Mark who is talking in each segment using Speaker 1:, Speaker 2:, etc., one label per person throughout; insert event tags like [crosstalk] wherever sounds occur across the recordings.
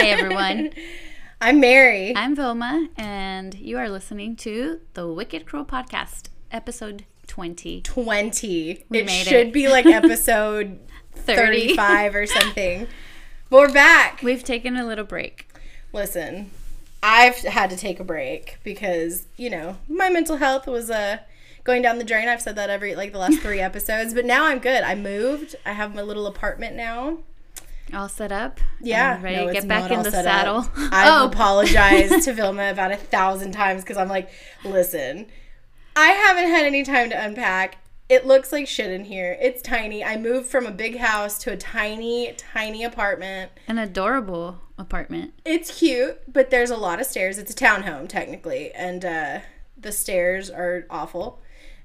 Speaker 1: Hi, everyone. [laughs]
Speaker 2: I'm Mary.
Speaker 1: I'm Vilma, and you are listening to the Wicked Crow Podcast, episode 20.
Speaker 2: 20.
Speaker 1: We
Speaker 2: it
Speaker 1: made
Speaker 2: should
Speaker 1: it.
Speaker 2: be like [laughs] episode
Speaker 1: 30.
Speaker 2: 35 or [laughs] something. But we're back.
Speaker 1: We've taken a little break.
Speaker 2: Listen, I've had to take a break because, you know, my mental health was uh, going down the drain. I've said that every, like, the last three episodes. But now I'm good. I moved. I have my little apartment now.
Speaker 1: All set up?
Speaker 2: Yeah,
Speaker 1: and ready
Speaker 2: no,
Speaker 1: to get back in the saddle. [laughs]
Speaker 2: I've
Speaker 1: oh,
Speaker 2: apologized to [laughs] Vilma about a thousand times because I'm like, listen, I haven't had any time to unpack. It looks like shit in here. It's tiny. I moved from a big house to a tiny, tiny apartment.
Speaker 1: an adorable apartment.
Speaker 2: It's cute, but there's a lot of stairs. It's a townhome technically, and uh, the stairs are awful.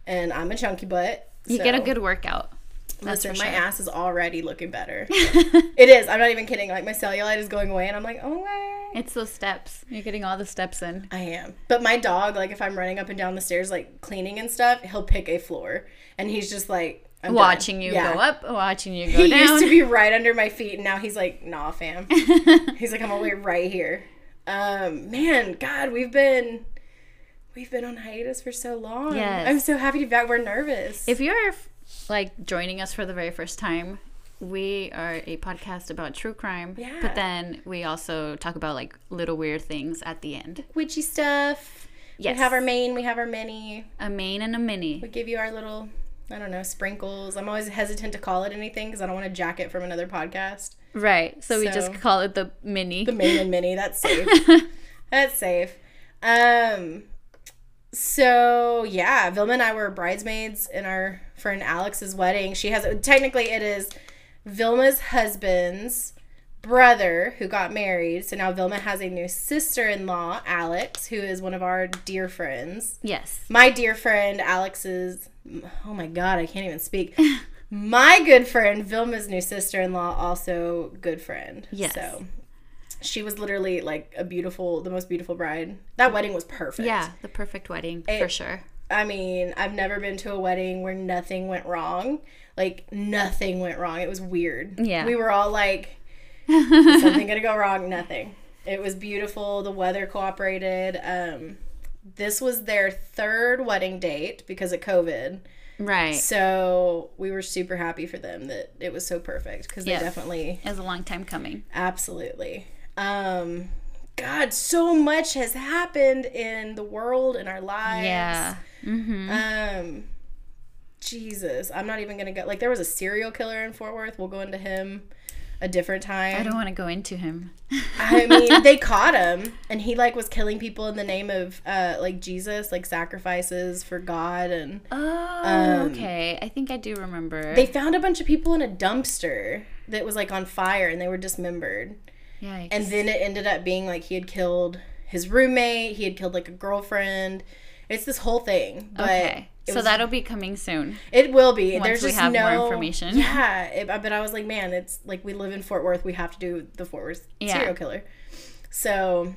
Speaker 2: And I'm a chunky butt.
Speaker 1: You get a good workout.
Speaker 2: Listen, my ass is already looking better. [laughs] it is. I'm not even kidding. Like my cellulite is going away, and I'm like, oh my.
Speaker 1: It's those steps. You're getting all the steps in.
Speaker 2: I am. But my dog, like if I'm running up and down the stairs, like cleaning and stuff, he'll pick a floor, and he's just like I'm done.
Speaker 1: watching you
Speaker 2: Yeah.
Speaker 1: go up, watching you go
Speaker 2: He
Speaker 1: down.
Speaker 2: He used to be [laughs] right under my feet, and now he's like, nah, fam. [laughs] he's like, I'm gonna wait right here. Um, man, God, we've been. We've been on hiatus for so long.
Speaker 1: Yes.
Speaker 2: I'm so happy to be back. We're nervous.
Speaker 1: If you're like joining us for the very first time, we are a podcast about true crime.
Speaker 2: Yeah.
Speaker 1: But then we also talk about like little weird things at the end.
Speaker 2: Witchy stuff.
Speaker 1: Yes.
Speaker 2: We have our main, we have our mini.
Speaker 1: A main and a mini.
Speaker 2: We give you our little, I don't know, sprinkles. I'm always hesitant to call it anything because I don't want to jack it from another podcast.
Speaker 1: Right. So, we just call it the mini.
Speaker 2: The main and mini, that's safe. [laughs] that's safe. Um, so yeah, Vilma and I were bridesmaids in our friend Alex's wedding. She has technically it is Vilma's husband's brother who got married. So now Vilma has a new sister-in-law, Alex, who is one of our dear friends.
Speaker 1: yes.
Speaker 2: my dear friend Alex's oh my god, I can't even speak. [laughs] my good friend Vilma's new sister-in-law also good friend.
Speaker 1: Yes.
Speaker 2: So she was literally like a beautiful the most beautiful bride. That wedding was perfect.
Speaker 1: Yeah. The perfect wedding for sure.
Speaker 2: I mean, I've never been to a wedding where nothing went wrong. Like nothing went wrong. It was weird.
Speaker 1: Yeah.
Speaker 2: We were all like "Is [laughs] something gonna go wrong? Nothing. It was beautiful. The weather cooperated. Um this was their third wedding date because of COVID.
Speaker 1: Right.
Speaker 2: So we were super happy for them that it was so perfect because they definitely
Speaker 1: It was a long time coming.
Speaker 2: absolutely. Um God, so much has happened in the world in our lives.
Speaker 1: Yeah. Mm-hmm.
Speaker 2: Um, Jesus, I'm not even gonna go. Like, there was a serial killer in Fort Worth. We'll go into him a different time.
Speaker 1: I don't want to go into him.
Speaker 2: I mean, [laughs] they caught him, and he like was killing people in the name of uh like Jesus, like sacrifices for God, and
Speaker 1: Oh,
Speaker 2: Um,
Speaker 1: okay. I think I do remember.
Speaker 2: they found a bunch of people in a dumpster that was like on fire, and they were dismembered.
Speaker 1: Yikes.
Speaker 2: And then it ended up being like he had killed his roommate, he had killed like a girlfriend. It's this whole thing, but
Speaker 1: okay. So
Speaker 2: was-
Speaker 1: that'll be coming soon.
Speaker 2: It will be.
Speaker 1: Once
Speaker 2: There's
Speaker 1: we
Speaker 2: just
Speaker 1: have
Speaker 2: no
Speaker 1: more information.
Speaker 2: Yeah, it, but I was like, man, it's like we live in Fort Worth. We have to do the Fort Worth
Speaker 1: Yeah.
Speaker 2: serial killer. So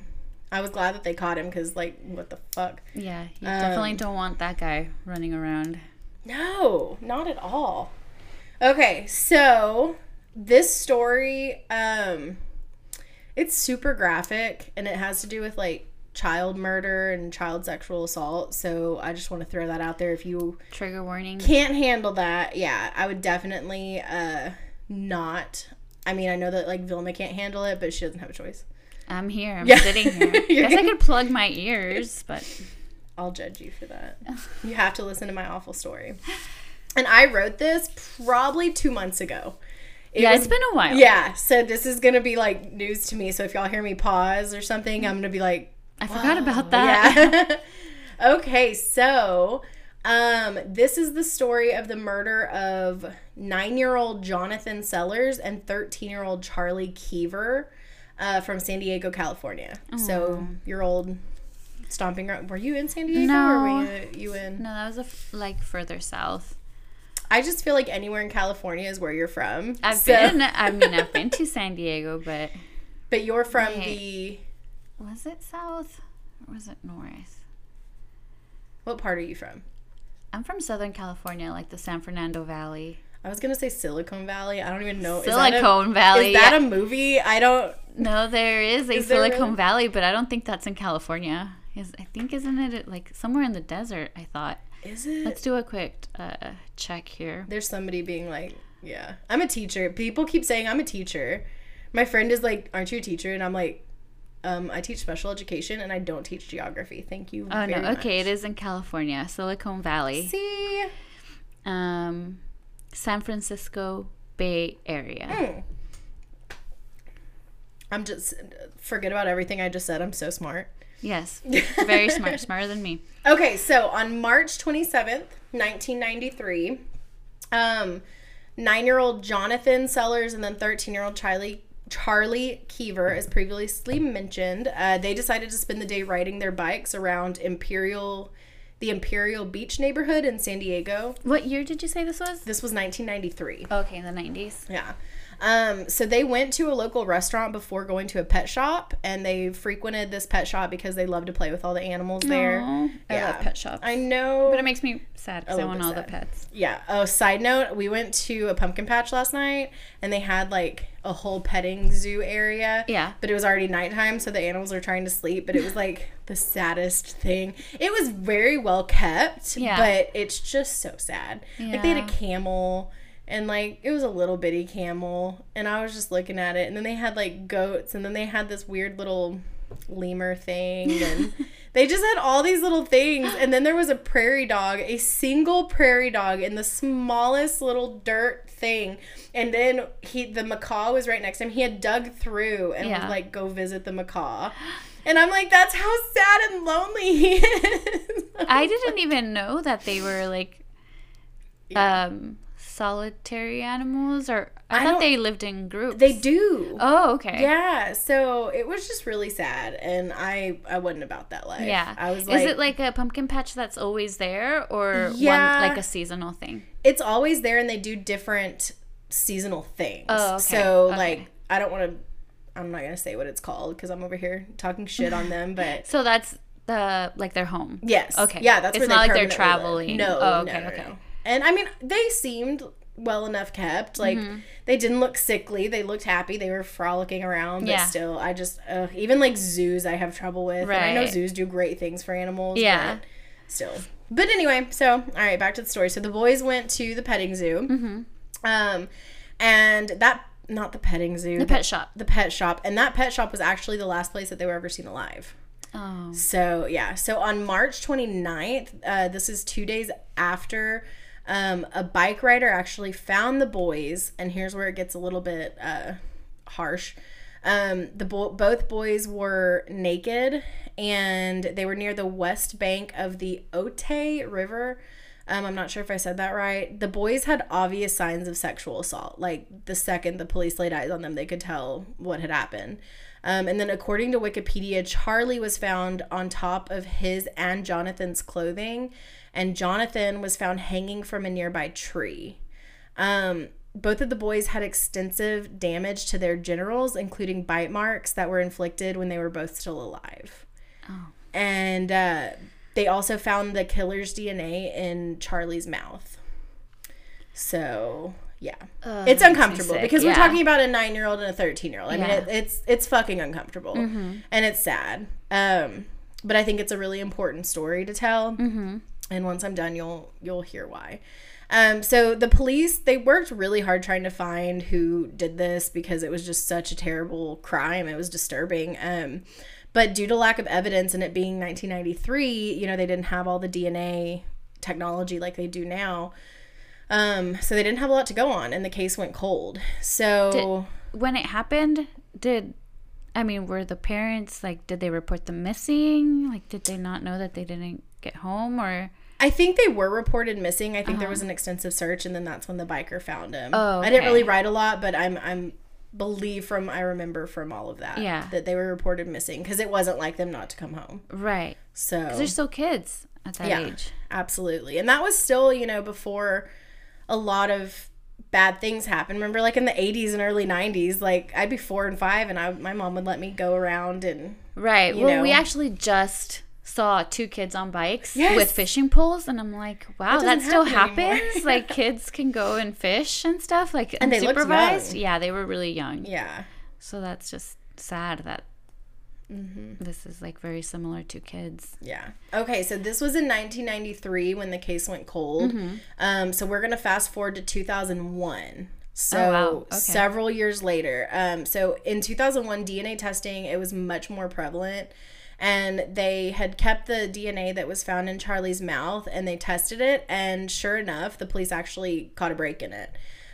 Speaker 2: I was glad that they caught him because, like, what the fuck?
Speaker 1: Yeah. You
Speaker 2: Um,
Speaker 1: definitely don't want that guy running around.
Speaker 2: No, not at all. Okay, so this story, um, it's super graphic and it has to do with like child murder and child sexual assault. So I just want to throw that out there. If you
Speaker 1: Trigger warning.
Speaker 2: can't handle that, yeah, I would definitely uh not. I mean, I know that like Vilma can't handle it, but she doesn't have a choice.
Speaker 1: I'm here. I'm
Speaker 2: Yeah.
Speaker 1: sitting [laughs] here.
Speaker 2: You're
Speaker 1: Guess I could plug my ears, but
Speaker 2: I'll judge you for that. [laughs] You have to listen to my awful story. And I wrote this probably two months ago. It
Speaker 1: yeah,
Speaker 2: was-
Speaker 1: it's been a while.
Speaker 2: Yeah, so this is gonna be like news to me. So if y'all hear me pause or something, I'm gonna be like,
Speaker 1: I forgot about that.
Speaker 2: Yeah. [laughs] [laughs] okay, so um, this is the story of the murder of nine-year-old Jonathan Sellers and thirteen-year-old Charlie Keever uh, from San Diego, California. So your old stomping ground. Were you in San Diego or
Speaker 1: No.
Speaker 2: were you, you in?
Speaker 1: No, that was a f- like further south.
Speaker 2: I just feel like anywhere in California is where you're from.
Speaker 1: I've
Speaker 2: So-
Speaker 1: been. [laughs] I mean, I've been to San Diego, but
Speaker 2: but you're from
Speaker 1: Wait.
Speaker 2: the
Speaker 1: was it south or was it north?
Speaker 2: what part are you from?
Speaker 1: I'm from Southern California, like the San Fernando Valley.
Speaker 2: I was gonna say Silicon Valley. I don't even know.
Speaker 1: Silicon Valley.
Speaker 2: Is that a movie? I don't.
Speaker 1: no, there is a
Speaker 2: Is
Speaker 1: Silicon
Speaker 2: really?
Speaker 1: Valley, but I don't think that's in California. Is I think isn't it like somewhere in the desert? I thought.
Speaker 2: Is it?
Speaker 1: Let's do a quick uh, check here.
Speaker 2: There's somebody being like, yeah, I'm a teacher. People keep saying I'm a teacher. My friend is like, aren't you a teacher? And I'm like, um, I teach special education and I don't teach geography. Thank you.
Speaker 1: Oh
Speaker 2: very
Speaker 1: no, okay, it is in California, Silicon Valley,
Speaker 2: See.
Speaker 1: um, San Francisco Bay Area.
Speaker 2: Hmm. I'm just forget about everything I just said. I'm so smart.
Speaker 1: Yes, [laughs] very smart, smarter than me.
Speaker 2: Okay, so on March 27th, 1993, um, nine-year-old Jonathan Sellers and then 13-year-old Charlie Charlie Keever, as previously mentioned, uh, they decided to spend the day riding their bikes around Imperial, the Imperial Beach neighborhood in San Diego.
Speaker 1: What year did you say this was?
Speaker 2: This was 1993.
Speaker 1: Okay, in the nineties.
Speaker 2: Yeah. Um, so they went to a local restaurant before going to a pet shop, and they frequented this pet shop because they love to play with all the animals there.
Speaker 1: I
Speaker 2: Yeah.
Speaker 1: love pet shops.
Speaker 2: I know.
Speaker 1: but it makes me sad because I want all the pets.
Speaker 2: Yeah. Oh, side note, we went to a pumpkin patch last night and they had like a whole petting zoo area.
Speaker 1: Yeah.
Speaker 2: But it was already nighttime, so the animals are trying to sleep. But it was like the saddest thing. It was very well kept,
Speaker 1: Yeah.
Speaker 2: but it's just so sad. Like they had a camel and like it was a little bitty camel and I was just looking at it and then they had like goats and then they had this weird little lemur thing and [laughs] they just had all these little things. And then there was a prairie dog a single prairie dog in the smallest little dirt thing. And then he the macaw was right next to him. He had dug through and
Speaker 1: Yeah.
Speaker 2: was like go visit the macaw. And i'm like that's how sad and lonely he is.
Speaker 1: I didn't even know that they were like
Speaker 2: Yeah.
Speaker 1: um solitary animals or I,
Speaker 2: I
Speaker 1: thought they lived in groups.
Speaker 2: they do
Speaker 1: Oh, okay.
Speaker 2: yeah so it was just really sad and i i wasn't about that life
Speaker 1: Yeah.
Speaker 2: i was like
Speaker 1: Is it like a pumpkin patch that's always there or
Speaker 2: Yeah.
Speaker 1: one like a seasonal thing?
Speaker 2: it's always there and they do different seasonal things.
Speaker 1: Oh, okay.
Speaker 2: So
Speaker 1: Okay.
Speaker 2: like I don't want to I'm not going to say what it's called cuz I'm over here talking shit on them, but [laughs]
Speaker 1: So that's the like their home.
Speaker 2: yes.
Speaker 1: Okay.
Speaker 2: Yeah, that's
Speaker 1: It's not like they're traveling.
Speaker 2: live. No.
Speaker 1: Oh,
Speaker 2: no,
Speaker 1: okay,
Speaker 2: no,
Speaker 1: okay.
Speaker 2: no. And I mean, they seemed well enough kept. Like
Speaker 1: Mm-hmm.
Speaker 2: they didn't look sickly. They looked happy. They were frolicking around, but
Speaker 1: Yeah.
Speaker 2: still I just uh, even like zoos I have trouble with. And I know zoos do great things for animals,
Speaker 1: Yeah.
Speaker 2: but still. But anyway, so all right, back to the story. So the boys went to the petting zoo.
Speaker 1: Mm-hmm.
Speaker 2: Um, and that not the petting zoo,
Speaker 1: The pet shop.
Speaker 2: the pet shop, and that pet shop was actually the last place that they were ever seen alive.
Speaker 1: Oh.
Speaker 2: So yeah, so on March 29th, uh, this is two days after. Um, a bike rider actually found the boys, and here's where it gets a little bit uh, harsh. Um, the bo- both boys were naked, and they were near the west bank of the Otay River. Um, I'm not sure if I said that right. The boys had obvious signs of sexual assault. Like the second the police laid eyes on them, they could tell what had happened. Um, and then, according to Wikipedia, Charlie was found on top of his and Jonathan's clothing, and Jonathan was found hanging from a nearby tree. Um, both of the boys had extensive damage to their genitals, including bite marks that were inflicted when they were both still alive.
Speaker 1: Oh.
Speaker 2: And uh, they also found the killer's DNA in Charlie's mouth. So, yeah.
Speaker 1: Ugh,
Speaker 2: It's
Speaker 1: that makes me
Speaker 2: uncomfortable because we're talking about a nine year old and a 13 year old. I mean, it, it's it's fucking uncomfortable and it's sad. Um, but I think it's a really important story to tell.
Speaker 1: Mm-hmm.
Speaker 2: And once I'm done, you'll you'll hear why. Um, so the police they worked really hard trying to find who did this because it was just such a terrible crime. It was disturbing. Um, but due to lack of evidence and it being 1993, you know they didn't have all the DNA technology like they do now. Um, so they didn't have a lot to go on, and the case went cold. So
Speaker 1: When it happened, did I mean were the parents like did they report them missing? Like did they not know that they didn't get home or
Speaker 2: I think they were reported missing. I think there uh-huh. was an extensive search, and then that's when the biker found him.
Speaker 1: Oh,
Speaker 2: I didn't really
Speaker 1: okay.
Speaker 2: write a lot, but I'm I'm believe from I remember from all of that
Speaker 1: Yeah.
Speaker 2: that they were reported missing because it wasn't like them not to come home.
Speaker 1: right?
Speaker 2: So
Speaker 1: They're still kids at that
Speaker 2: yeah,
Speaker 1: age.
Speaker 2: absolutely, and that was still you know before a lot of bad things happened. Remember, like in the '80s and early '90s, like I'd be four and five, and I my mom would let me go around and
Speaker 1: Right. well, we actually just saw two kids on bikes
Speaker 2: Yes.
Speaker 1: with fishing poles, and I'm like, wow,
Speaker 2: That
Speaker 1: that, still
Speaker 2: happen
Speaker 1: happens. [laughs] like kids can go and fish and stuff, like
Speaker 2: And
Speaker 1: unsupervised. Yeah, they were really young.
Speaker 2: Yeah.
Speaker 1: So that's just sad that
Speaker 2: Mm-hmm.
Speaker 1: this is like very similar to kids.
Speaker 2: Yeah. Okay, so this was in 1993 when the case went cold.
Speaker 1: Mm-hmm.
Speaker 2: Um, so we're gonna fast forward to 2001. So
Speaker 1: Oh, wow. Okay.
Speaker 2: several years later. Um, so in 2001, DNA testing it was much more prevalent, and they had kept the DNA that was found in Charlie's mouth, and they tested it, and sure enough, the police actually caught a break in it.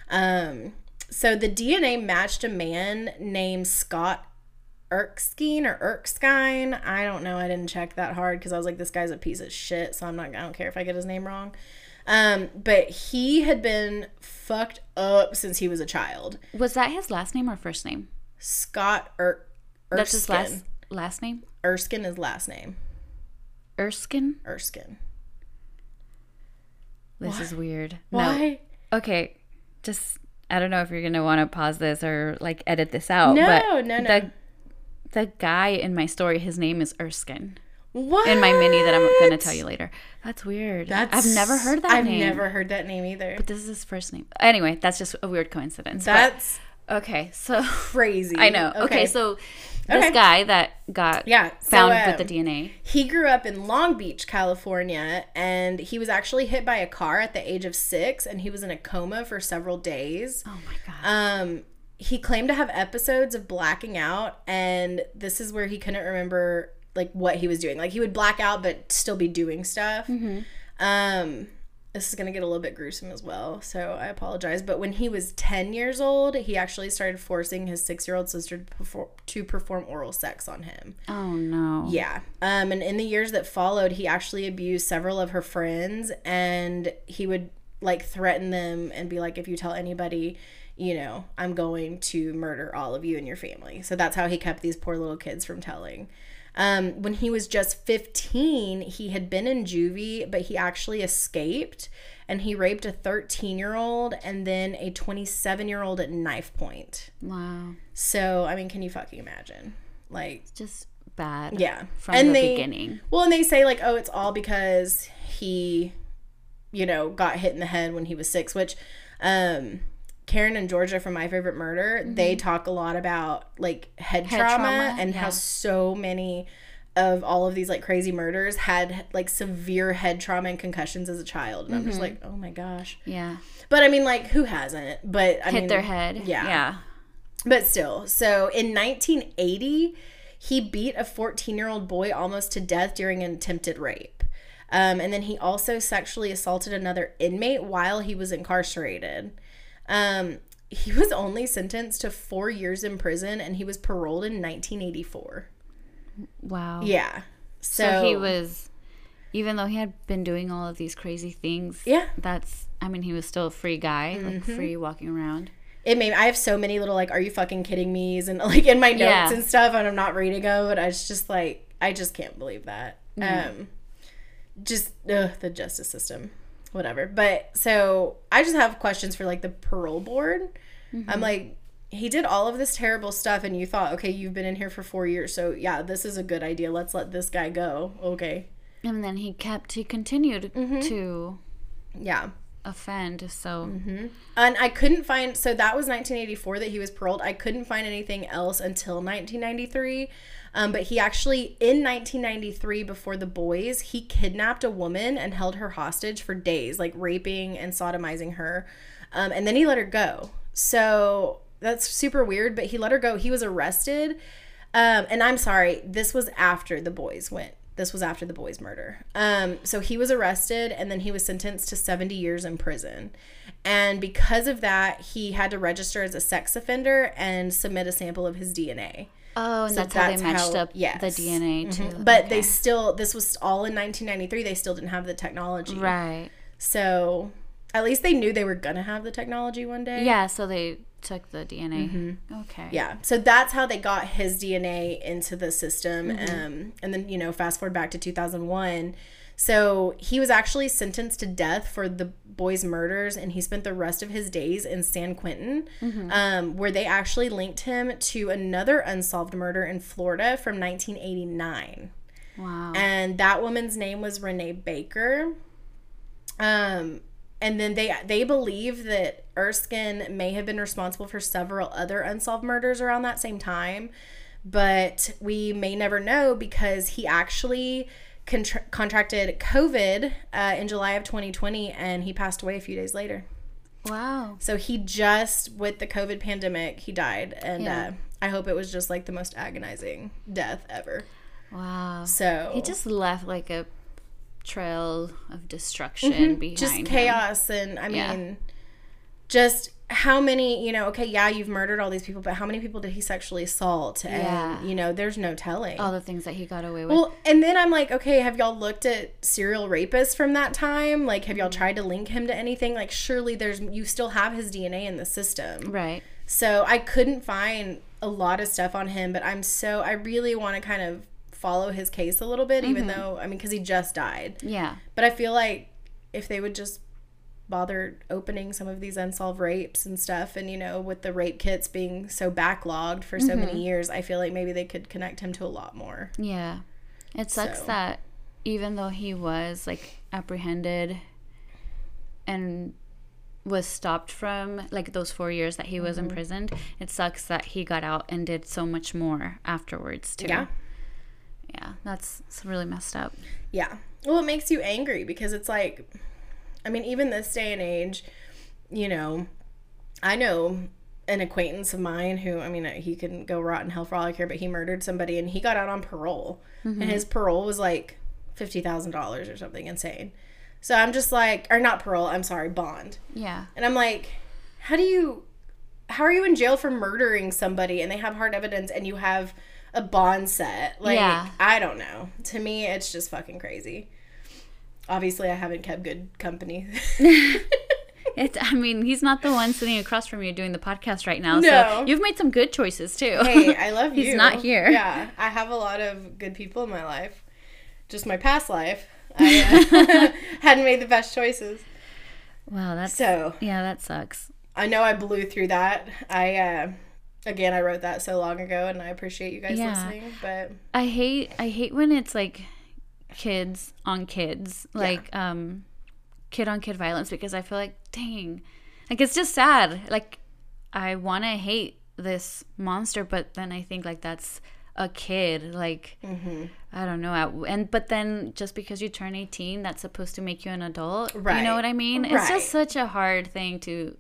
Speaker 2: Um, so the DNA matched a man named Scott Erskine or Erskine. I don't know. I didn't check that hard because I was like, this guy's a piece of shit. So I'm not. I don't care if I get his name wrong. Um, but he had been fucked up since he was a child.
Speaker 1: Was that his last name or first name?
Speaker 2: Scott er- Erskine.
Speaker 1: That's his last last name.
Speaker 2: Erskine is last name.
Speaker 1: Erskine.
Speaker 2: Erskine.
Speaker 1: This is weird. No.
Speaker 2: Why?
Speaker 1: Okay, just I don't know if you're gonna want to pause this or like edit this out.
Speaker 2: No,
Speaker 1: but
Speaker 2: no, no.
Speaker 1: The, the guy in my story, his name is Erskine.
Speaker 2: What?
Speaker 1: In my mini that I'm gonna tell you later. That's weird.
Speaker 2: That's.
Speaker 1: I've never heard that name.
Speaker 2: I've
Speaker 1: name.
Speaker 2: never heard that name either.
Speaker 1: But this is his first name. Anyway, that's just a weird coincidence.
Speaker 2: That's
Speaker 1: okay. So
Speaker 2: crazy. [laughs]
Speaker 1: I know. Okay, so this
Speaker 2: Okay.
Speaker 1: guy that got
Speaker 2: Yeah, so,
Speaker 1: found
Speaker 2: um,
Speaker 1: with the DNA.
Speaker 2: He grew up in Long Beach, California, and he was actually hit by a car at the age of six, and he was in a coma for several days.
Speaker 1: Oh my god.
Speaker 2: Um, he claimed to have episodes of blacking out, and this is where he couldn't remember like what he was doing. Like he would black out, but still be doing stuff. Um, this is gonna get a little bit gruesome as well, so I apologize. But when he was ten years old, he actually started forcing his six-year-old sister to perform, to perform oral sex on him.
Speaker 1: oh no.
Speaker 2: Yeah. Um, and in the years that followed, he actually abused several of her friends and he would like threaten them and be like, if you tell anybody, you know, I'm going to murder all of you and your family. So that's how he kept these poor little kids from telling. Um, when he was just 15, he had been in juvie, but he actually escaped and he raped a 13 year old and then a 27 year old at knife point.
Speaker 1: Wow.
Speaker 2: So, I mean, can you fucking imagine? Like,
Speaker 1: Just bad.
Speaker 2: yeah.
Speaker 1: From
Speaker 2: and
Speaker 1: the
Speaker 2: they,
Speaker 1: beginning.
Speaker 2: Well, and they say like, oh, it's all because he, you know, got hit in the head when he was six. Which, um, Karen and Georgia from My Favorite Murder, they talk a lot about like head,
Speaker 1: Mm-hmm. Head
Speaker 2: trauma,
Speaker 1: trauma,
Speaker 2: and how so many of all of these like crazy murders had like severe head trauma and concussions as a child. And I'm
Speaker 1: Mm-hmm.
Speaker 2: just like, oh my gosh.
Speaker 1: Yeah.
Speaker 2: But I mean, like, who hasn't? But I
Speaker 1: Hit
Speaker 2: mean,
Speaker 1: their head.
Speaker 2: yeah.
Speaker 1: Yeah.
Speaker 2: but still, so in 1980, he beat a 14 year old boy almost to death during an attempted rape. Um, and then he also sexually assaulted another inmate while he was incarcerated. Um, he was only sentenced to four years in prison and he was paroled in 1984.
Speaker 1: Wow.
Speaker 2: Yeah. So,
Speaker 1: So, he was, even though he had been doing all of these crazy things.
Speaker 2: Yeah. Mm-hmm.
Speaker 1: That's. I mean, he was still a free guy, like free walking around.
Speaker 2: It made I have so many little like, are you fucking kidding me's and [laughs] like in my notes
Speaker 1: Yeah.
Speaker 2: and stuff, and I'm not reading them, but I was just like, I just can't believe that. Um, just ugh, the justice system, whatever. But so I just have questions for like the parole board. I'm like, he did all of this terrible stuff, and you thought, okay, you've been in here for four years, so yeah, this is a good idea. Let's let this guy go. Okay,
Speaker 1: And then he kept. He continued
Speaker 2: Mm-hmm.
Speaker 1: to
Speaker 2: yeah.
Speaker 1: Offend. So
Speaker 2: Mm-hmm. And I couldn't find so that was 1984 that he was paroled. I couldn't find anything else until 1993. Um, but he actually in 1993 before the boys, he kidnapped a woman and held her hostage for days, like raping and sodomizing her. Um, and then he let her go. So that's super weird, but he let her go. He was arrested. Um, and I'm sorry, this was after the boys went. This was after the boys' murder. Um, so he was arrested and then he was sentenced to 70 years in prison. And because of that, he had to register as a sex offender and submit a sample of his DNA.
Speaker 1: oh, and
Speaker 2: So
Speaker 1: that's, how they matched
Speaker 2: how-
Speaker 1: up
Speaker 2: yes.
Speaker 1: the DNA too.
Speaker 2: But they still, this was all in 1993. They still didn't have the technology.
Speaker 1: right.
Speaker 2: So at least they knew they were going to have the technology one day.
Speaker 1: Yeah. So they took the DNA. Okay.
Speaker 2: Mm-hmm. Yeah. So that's how they got his DNA into the system.
Speaker 1: Mm-hmm.
Speaker 2: Um, and then, you know, fast forward back to 2001. So he was actually sentenced to death for the boys' murders, and he spent the rest of his days in San Quentin,
Speaker 1: Mm-hmm.
Speaker 2: um, where they actually linked him to another unsolved murder in Florida from 1989.
Speaker 1: Wow.
Speaker 2: and that woman's name was Renee Baker. Um, and then they they believe that Erskine may have been responsible for several other unsolved murders around that same time, but we may never know because he actually contra- contracted COVID uh, in July of 2020, and he passed away a few days later.
Speaker 1: wow.
Speaker 2: So he just with the COVID pandemic, he died, and
Speaker 1: Yeah.
Speaker 2: uh, I hope it was just like the most agonizing death ever.
Speaker 1: Wow.
Speaker 2: So
Speaker 1: He just left like a trail of destruction behind
Speaker 2: Mm-hmm. just
Speaker 1: him.
Speaker 2: chaos and i
Speaker 1: Yeah.
Speaker 2: mean just how many you know okay yeah you've murdered all these people but how many people did he sexually assault
Speaker 1: Yeah.
Speaker 2: and you know there's no telling
Speaker 1: All the things that he got away with.
Speaker 2: well and then i'm like okay have y'all looked at serial rapists from that time like have y'all
Speaker 1: Mm-hmm.
Speaker 2: tried to link him to anything like surely there's you still have his dna in the system
Speaker 1: right.
Speaker 2: so I couldn't find a lot of stuff on him, but I'm so I really want to kind of follow his case a little bit, even
Speaker 1: Mm-hmm.
Speaker 2: though I mean, because he just died.
Speaker 1: Yeah.
Speaker 2: But I feel like if they would just bother opening some of these unsolved rapes and stuff, and you know, with the rape kits being so backlogged for so
Speaker 1: Mm-hmm.
Speaker 2: many years, I feel like maybe they could connect him to a lot more.
Speaker 1: Yeah. It sucks
Speaker 2: So-
Speaker 1: that even though he was like apprehended and was stopped from like those four years that he was
Speaker 2: Mm-hmm.
Speaker 1: imprisoned, it sucks that he got out and did so much more afterwards too.
Speaker 2: Yeah.
Speaker 1: Yeah. That's really messed up.
Speaker 2: Yeah. Well, it makes you angry because it's like, I mean, even this day and age, you know, I know an acquaintance of mine who, I mean, uh, he can go rot in hell for all I care, but he murdered somebody and he got out on parole. And mm-hmm. his parole was like $50,000 or something insane. So I'm just like, or not parole, I'm sorry, bond.
Speaker 1: Yeah.
Speaker 2: And I'm like, how do you, how are you in jail for murdering somebody and they have hard evidence and you have a bond set? Like,
Speaker 1: Yeah.
Speaker 2: I don't know. To me, it's just fucking crazy. Obviously, I haven't kept good company. [laughs] [laughs]
Speaker 1: It, I mean, he's not the one sitting across from you doing the podcast right now.
Speaker 2: No.
Speaker 1: So you've made some good choices too.
Speaker 2: hey, I [laughs] love you.
Speaker 1: He's not here.
Speaker 2: Yeah, I have a lot of good people in my life. Just my past life, I uh, hadn't made the best choices.
Speaker 1: wow, that's
Speaker 2: So
Speaker 1: yeah, that sucks.
Speaker 2: I know I blew through that. I uh, again, I wrote that so long ago, and I appreciate you guys
Speaker 1: Yeah.
Speaker 2: listening. But
Speaker 1: I hate I hate when it's like kids on kids, like um kid on kid violence because I feel like dang. Like it's just sad. Like I want to hate this monster but then I think like that's a kid like
Speaker 2: Mm-hmm.
Speaker 1: I don't know and but then just because you turn 18 that's supposed to make you an adult
Speaker 2: right you
Speaker 1: know what I mean it's just such a hard thing to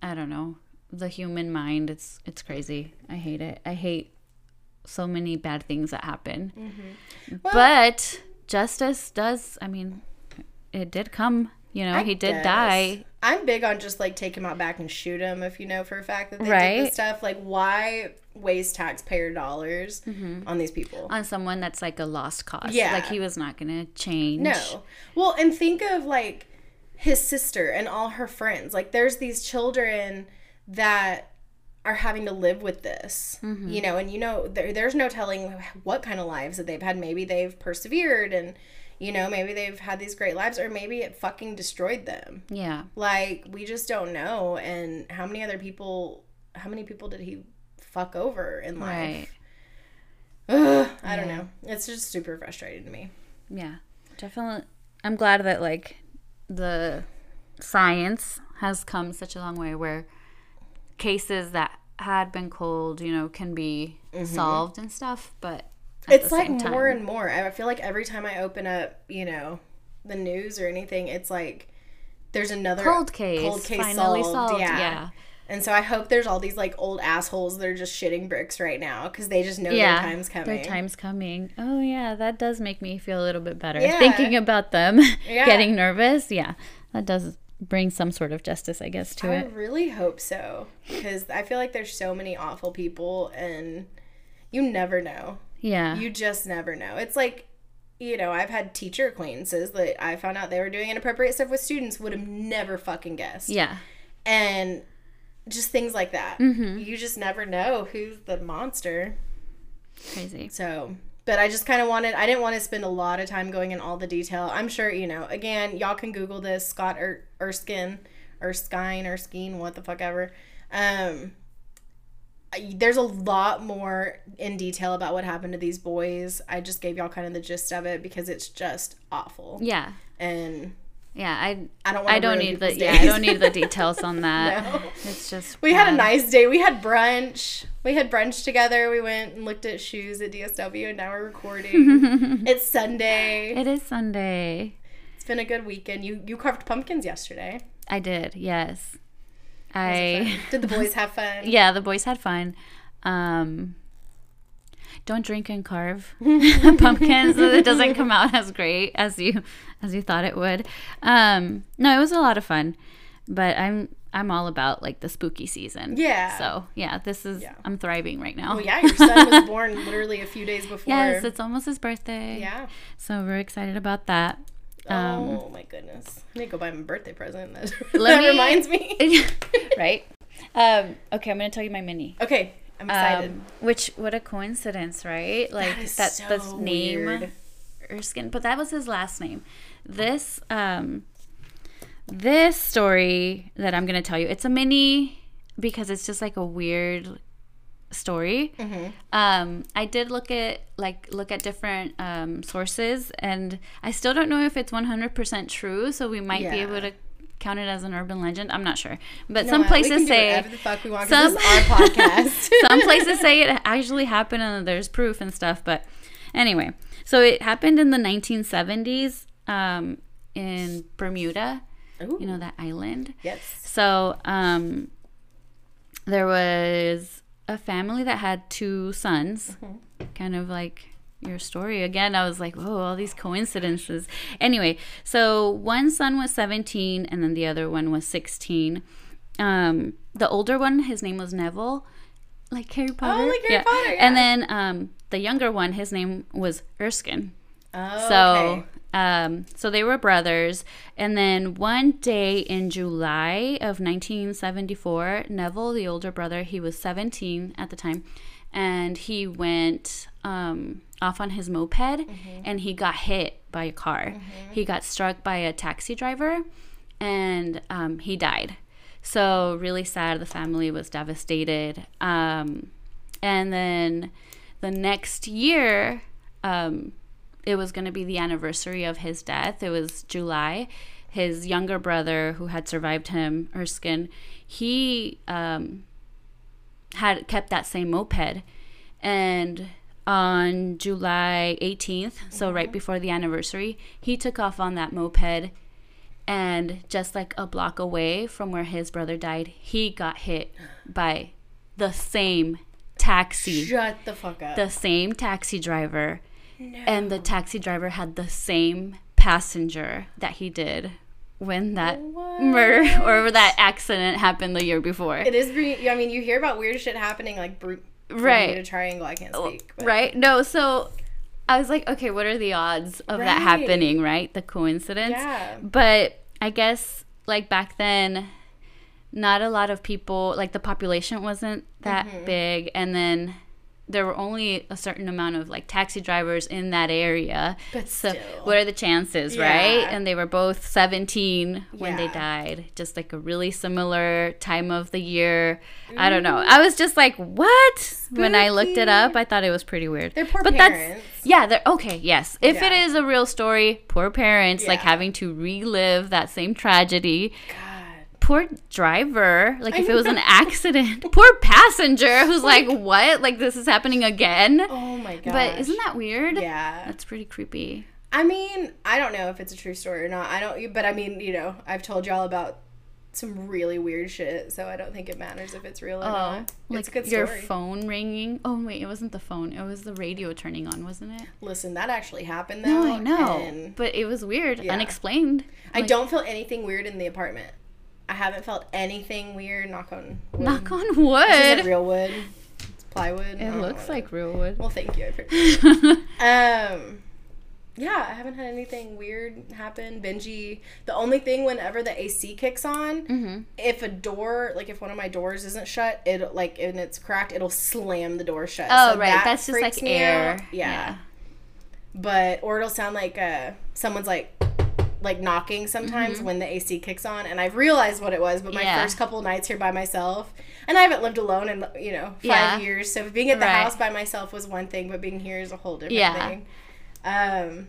Speaker 1: I don't know the human mind it's it's crazy I hate it I hate so many bad things that happen
Speaker 2: Mm-hmm.
Speaker 1: but justice does I mean it did come you know
Speaker 2: I
Speaker 1: he did
Speaker 2: guess.
Speaker 1: die
Speaker 2: I'm big on just like take him out back and shoot him if you know for a fact that they did
Speaker 1: Right.
Speaker 2: this stuff. Like, why waste taxpayer dollars
Speaker 1: Mm-hmm.
Speaker 2: on these people?
Speaker 1: on someone that's like a lost cause
Speaker 2: Yeah.
Speaker 1: like he was not gonna change
Speaker 2: No. Well, and think of like his sister and all her friends. Like there's these children that are having to live with this.
Speaker 1: Mm-hmm.
Speaker 2: You know, and you know there, there's no telling what kind of lives that they've had. Maybe they've persevered and you know, maybe they've had these great lives or maybe it fucking destroyed them.
Speaker 1: yeah
Speaker 2: Like we just don't know and how many other people how many people did he fuck over in life?
Speaker 1: right
Speaker 2: Ugh, I don't know. It's just super frustrating to me.
Speaker 1: Yeah, definitely. I'm glad that like the science has come such a long way where cases that had been cold, you know, can be mm-hmm. solved and stuff. But
Speaker 2: it's like more and more. I feel like every time I open up, you know, the news or anything, it's like there's another
Speaker 1: cold case,
Speaker 2: cold case
Speaker 1: finally
Speaker 2: solved.
Speaker 1: solved.
Speaker 2: Yeah.
Speaker 1: Yeah,
Speaker 2: And so I hope there's all these like old assholes that are just shitting bricks right now because they just know
Speaker 1: yeah.
Speaker 2: their time's coming.
Speaker 1: Their time's coming. Oh yeah, that does make me feel a little bit better.
Speaker 2: Yeah.
Speaker 1: Thinking about them [laughs]
Speaker 2: Yeah.
Speaker 1: getting nervous. Yeah, that does bring some sort of justice, I guess, to
Speaker 2: I
Speaker 1: it.
Speaker 2: I really hope so because I feel like there's so many awful people and you never know.
Speaker 1: Yeah.
Speaker 2: You just never know. It's like, you know, I've had teacher acquaintances that I found out they were doing inappropriate stuff with students, would have never fucking guessed.
Speaker 1: yeah.
Speaker 2: And just things like that.
Speaker 1: Mm-hmm.
Speaker 2: You just never know who's the monster.
Speaker 1: Crazy.
Speaker 2: So, but I just kind of wanted, I didn't want to spend a lot of time going in all the detail. I'm sure, you know, again, y'all can Google this Scott er- Erskine, Erskine, Erskine, what the fuck ever. Um, I- there's a lot more in detail about what happened to these boys. I just gave y'all kind of the gist of it because it's just awful.
Speaker 1: Yeah.
Speaker 2: And
Speaker 1: Yeah, I
Speaker 2: I don't want
Speaker 1: I don't need the
Speaker 2: people's
Speaker 1: yeah, I don't need the details on [laughs] that.
Speaker 2: No.
Speaker 1: It's just
Speaker 2: We had a nice day. We had brunch. We had brunch together. We went and looked at shoes at DSW, and now we're recording. [laughs] it's Sunday.
Speaker 1: It is Sunday.
Speaker 2: It's been a good weekend. You you carved pumpkins yesterday.
Speaker 1: I did, yes. I
Speaker 2: did the boys have fun? [laughs]
Speaker 1: yeah, the boys had fun. Um don't drink and carve [laughs] pumpkins. it doesn't come out as great as you as you thought it would. Um no, it was a lot of fun. But I'm I'm all about like the spooky season.
Speaker 2: Yeah.
Speaker 1: So yeah, this is
Speaker 2: Yeah.
Speaker 1: I'm thriving right now.
Speaker 2: Well, yeah, your son was [laughs] born literally a few days before.
Speaker 1: Yes, it's almost his birthday.
Speaker 2: yeah.
Speaker 1: So we're excited about that. Um,
Speaker 2: oh my goodness! I need to go buy him a birthday present. That, [laughs] that
Speaker 1: me-
Speaker 2: reminds me.
Speaker 1: right? Um, okay, I'm gonna tell you my mini.
Speaker 2: Okay, I'm excited.
Speaker 1: Um, which what a coincidence, right? Like
Speaker 2: that is
Speaker 1: that
Speaker 2: so
Speaker 1: this name
Speaker 2: weird.
Speaker 1: Erskine, but that was his last name. This um this story that I'm gonna tell you, it's a mini because it's just like a weird story.
Speaker 2: Mm-hmm.
Speaker 1: Um, I did look at like look at different um, sources, and I still don't know if it's 100% true. So we might be able to count it as an urban legend. I'm not sure, but
Speaker 2: No,
Speaker 1: some
Speaker 2: we
Speaker 1: places say
Speaker 2: whatever the fuck we want.
Speaker 1: some-
Speaker 2: this is our podcast. [laughs]
Speaker 1: some places say it actually happened and there's proof and stuff but anyway so it happened in the 1970s um, in bermuda
Speaker 2: Ooh,
Speaker 1: you know that island
Speaker 2: yes.
Speaker 1: so um, there was a family that had two sons kind of like your story again i was like oh all these coincidences. Anyway so one son was 17 and then the other one was 16 um, the older one his name was neville like harry potter?
Speaker 2: Oh, like Harry Potter, yeah.
Speaker 1: and then um, the younger one his name was erskine.
Speaker 2: Oh,
Speaker 1: so,
Speaker 2: okay.
Speaker 1: um, so they were brothers, and then one day in July of 1974, Neville, the older brother, he was 17 at the time, and he went um, off on his moped, and he got hit by a car. He got struck by a taxi driver, and um, he died. So really sad. The family was devastated. Um, and then the next year, um, it was going to be the anniversary of his death. It was July. His younger brother, who had survived him, Erskine, he um, had kept that same moped, and on July 18th, so right mm-hmm. before the anniversary, he took off on that moped, and just like a block away from where his brother died, he got hit by the same taxi,
Speaker 2: Shut the fuck up.
Speaker 1: the same taxi driver
Speaker 2: no.
Speaker 1: and the taxi driver had the same passenger that he did when that murder or that accident happened the year before.
Speaker 2: it is. I mean, you hear about weird shit happening, like
Speaker 1: Right.
Speaker 2: a Triangle. I can't speak. but-
Speaker 1: Right? No, so I was like, okay, what are the odds of that happening, right? The coincidence.
Speaker 2: Yeah.
Speaker 1: But I guess like back then not a lot of people like the population wasn't that
Speaker 2: Mm-hmm.
Speaker 1: big and then there were only a certain amount of like taxi drivers in that area.
Speaker 2: But
Speaker 1: so
Speaker 2: still.
Speaker 1: what are the chances,
Speaker 2: Yeah.
Speaker 1: right? And they were both 17 when they died. Just like a really similar time of the year. I don't know. Mm. I was just like, "What?" When I looked it up, I thought it was pretty weird.
Speaker 2: They're poor
Speaker 1: but
Speaker 2: parents.
Speaker 1: that's yeah, they're okay, yes. If it
Speaker 2: Yeah.
Speaker 1: is a real story, poor parents like having to relive that same tragedy
Speaker 2: God.
Speaker 1: Poor driver like if it was an accident [laughs] poor passenger who's [laughs] like, what like this is happening again
Speaker 2: Oh my god.
Speaker 1: but isn't that weird
Speaker 2: Yeah.
Speaker 1: that's pretty creepy
Speaker 2: I mean, I don't know if it's a true story or not. I don't, but I mean, you know, I've told y'all about some really weird shit, so I don't think it matters if it's real or
Speaker 1: oh
Speaker 2: not. It's a
Speaker 1: like your phone ringing oh wait it wasn't the phone it was the radio turning on wasn't it
Speaker 2: Listen, that actually happened though.
Speaker 1: no i know but it was weird
Speaker 2: Yeah.
Speaker 1: unexplained
Speaker 2: I
Speaker 1: Like,
Speaker 2: don't feel anything weird in the apartment. I haven't felt anything weird. Knock on wood.
Speaker 1: knock on wood
Speaker 2: real wood. It's plywood.
Speaker 1: It looks like real wood
Speaker 2: Well, thank you. It. [laughs] Um, yeah, I haven't had anything weird happen. Benji, the only thing whenever the AC kicks on,
Speaker 1: mm-hmm.
Speaker 2: if a door, like if one of my doors isn't shut, it like and it's cracked, it'll slam the door shut.
Speaker 1: oh
Speaker 2: So
Speaker 1: right
Speaker 2: that
Speaker 1: that's just like air
Speaker 2: out. Yeah. but or it'll sound like uh someone's like like knocking sometimes when the AC kicks on, and I've realized what it was. But my
Speaker 1: Mm-hmm. Yeah.
Speaker 2: first couple nights here by myself, and I haven't lived alone in you know five
Speaker 1: Yeah.
Speaker 2: years, so being at the
Speaker 1: Right.
Speaker 2: house by myself was one thing, but being here is a whole different
Speaker 1: Yeah.
Speaker 2: thing. Um,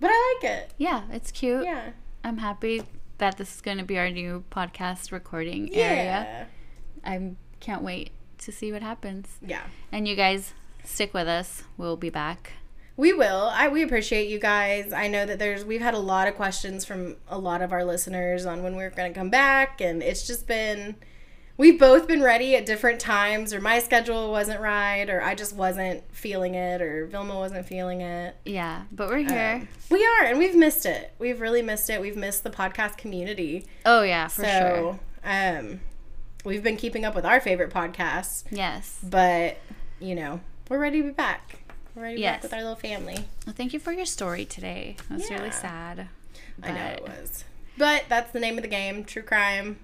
Speaker 2: but I like it.
Speaker 1: Yeah, it's cute.
Speaker 2: Yeah.
Speaker 1: I'm happy that this is going to be our new podcast recording
Speaker 2: Yeah.
Speaker 1: area. I can't wait to see what happens.
Speaker 2: Yeah.
Speaker 1: And you guys stick with us. We'll be back.
Speaker 2: We will. I we appreciate you guys. I know that there's we've had a lot of questions from a lot of our listeners on when we are going to come back and it's just been we've both been ready at different times or my schedule wasn't right or I just wasn't feeling it or Vilma wasn't feeling it.
Speaker 1: Yeah, but we're here.
Speaker 2: Um, we are and we've missed it. We've really missed it. We've missed the podcast community.
Speaker 1: oh yeah, for
Speaker 2: so,
Speaker 1: sure.
Speaker 2: um we've been keeping up with our favorite podcasts,
Speaker 1: Yes.
Speaker 2: but you know, we're ready to be back. We're ready
Speaker 1: Yes.
Speaker 2: back with our little family.
Speaker 1: Well, thank you for your story today. It was really sad.
Speaker 2: I know it was. But that's the name of the game. True crime.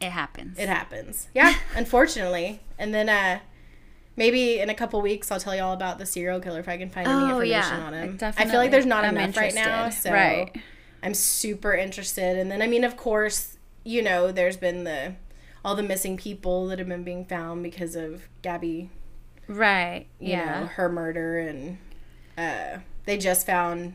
Speaker 1: It happens.
Speaker 2: It happens. Yeah, [laughs] unfortunately. And then uh maybe in a couple weeks I'll tell you all about the serial killer if I can find any
Speaker 1: Oh,
Speaker 2: information
Speaker 1: yeah.
Speaker 2: on him. Definitely. I feel like there's not
Speaker 1: I'm
Speaker 2: enough right now. So
Speaker 1: Right.
Speaker 2: I'm super interested. And then I mean of course, you know, there's been the all the missing people that have been being found because of Gabby,
Speaker 1: Right.
Speaker 2: you
Speaker 1: yeah.
Speaker 2: know, her murder and uh they just found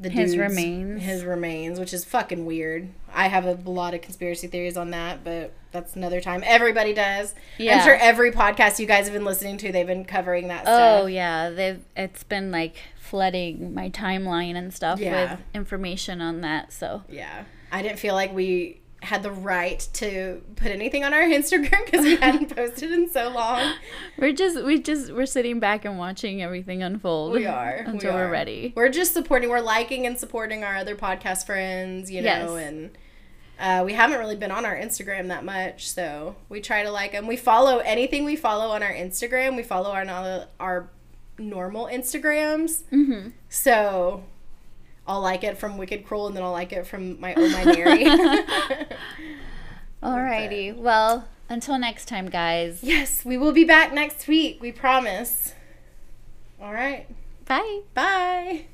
Speaker 2: the
Speaker 1: His
Speaker 2: dude's-
Speaker 1: remains.
Speaker 2: his remains, which is fucking weird. I have a lot of conspiracy theories on that, but that's another time. Everybody does. I'm
Speaker 1: Yeah.
Speaker 2: sure every podcast you guys have been listening to, they've been covering that
Speaker 1: Oh
Speaker 2: stuff.
Speaker 1: yeah, they've it's been like flooding my timeline and stuff
Speaker 2: Yeah.
Speaker 1: with information on that. So
Speaker 2: Yeah. I didn't feel like we had the right to put anything on our [laughs] Instagram because we hadn't [laughs] posted in so long.
Speaker 1: we're just we just we're sitting back and watching everything unfold.
Speaker 2: We are. [laughs]
Speaker 1: until
Speaker 2: we are.
Speaker 1: are ready.
Speaker 2: We're just supporting, we're liking and supporting our other podcast friends, you know,
Speaker 1: Yes.
Speaker 2: and uh, we haven't really been on our Instagram that much, so we try to like them. We follow anything we follow on our Instagram. We follow our no- our normal Instagrams,
Speaker 1: Mm-hmm.
Speaker 2: so I'll like it from Wicked Cruel, and then I'll like it from my Oh My Mary.
Speaker 1: Alrighty. Well, until next time, guys.
Speaker 2: Yes, we will be back next week. We promise. All right. Bye. Bye.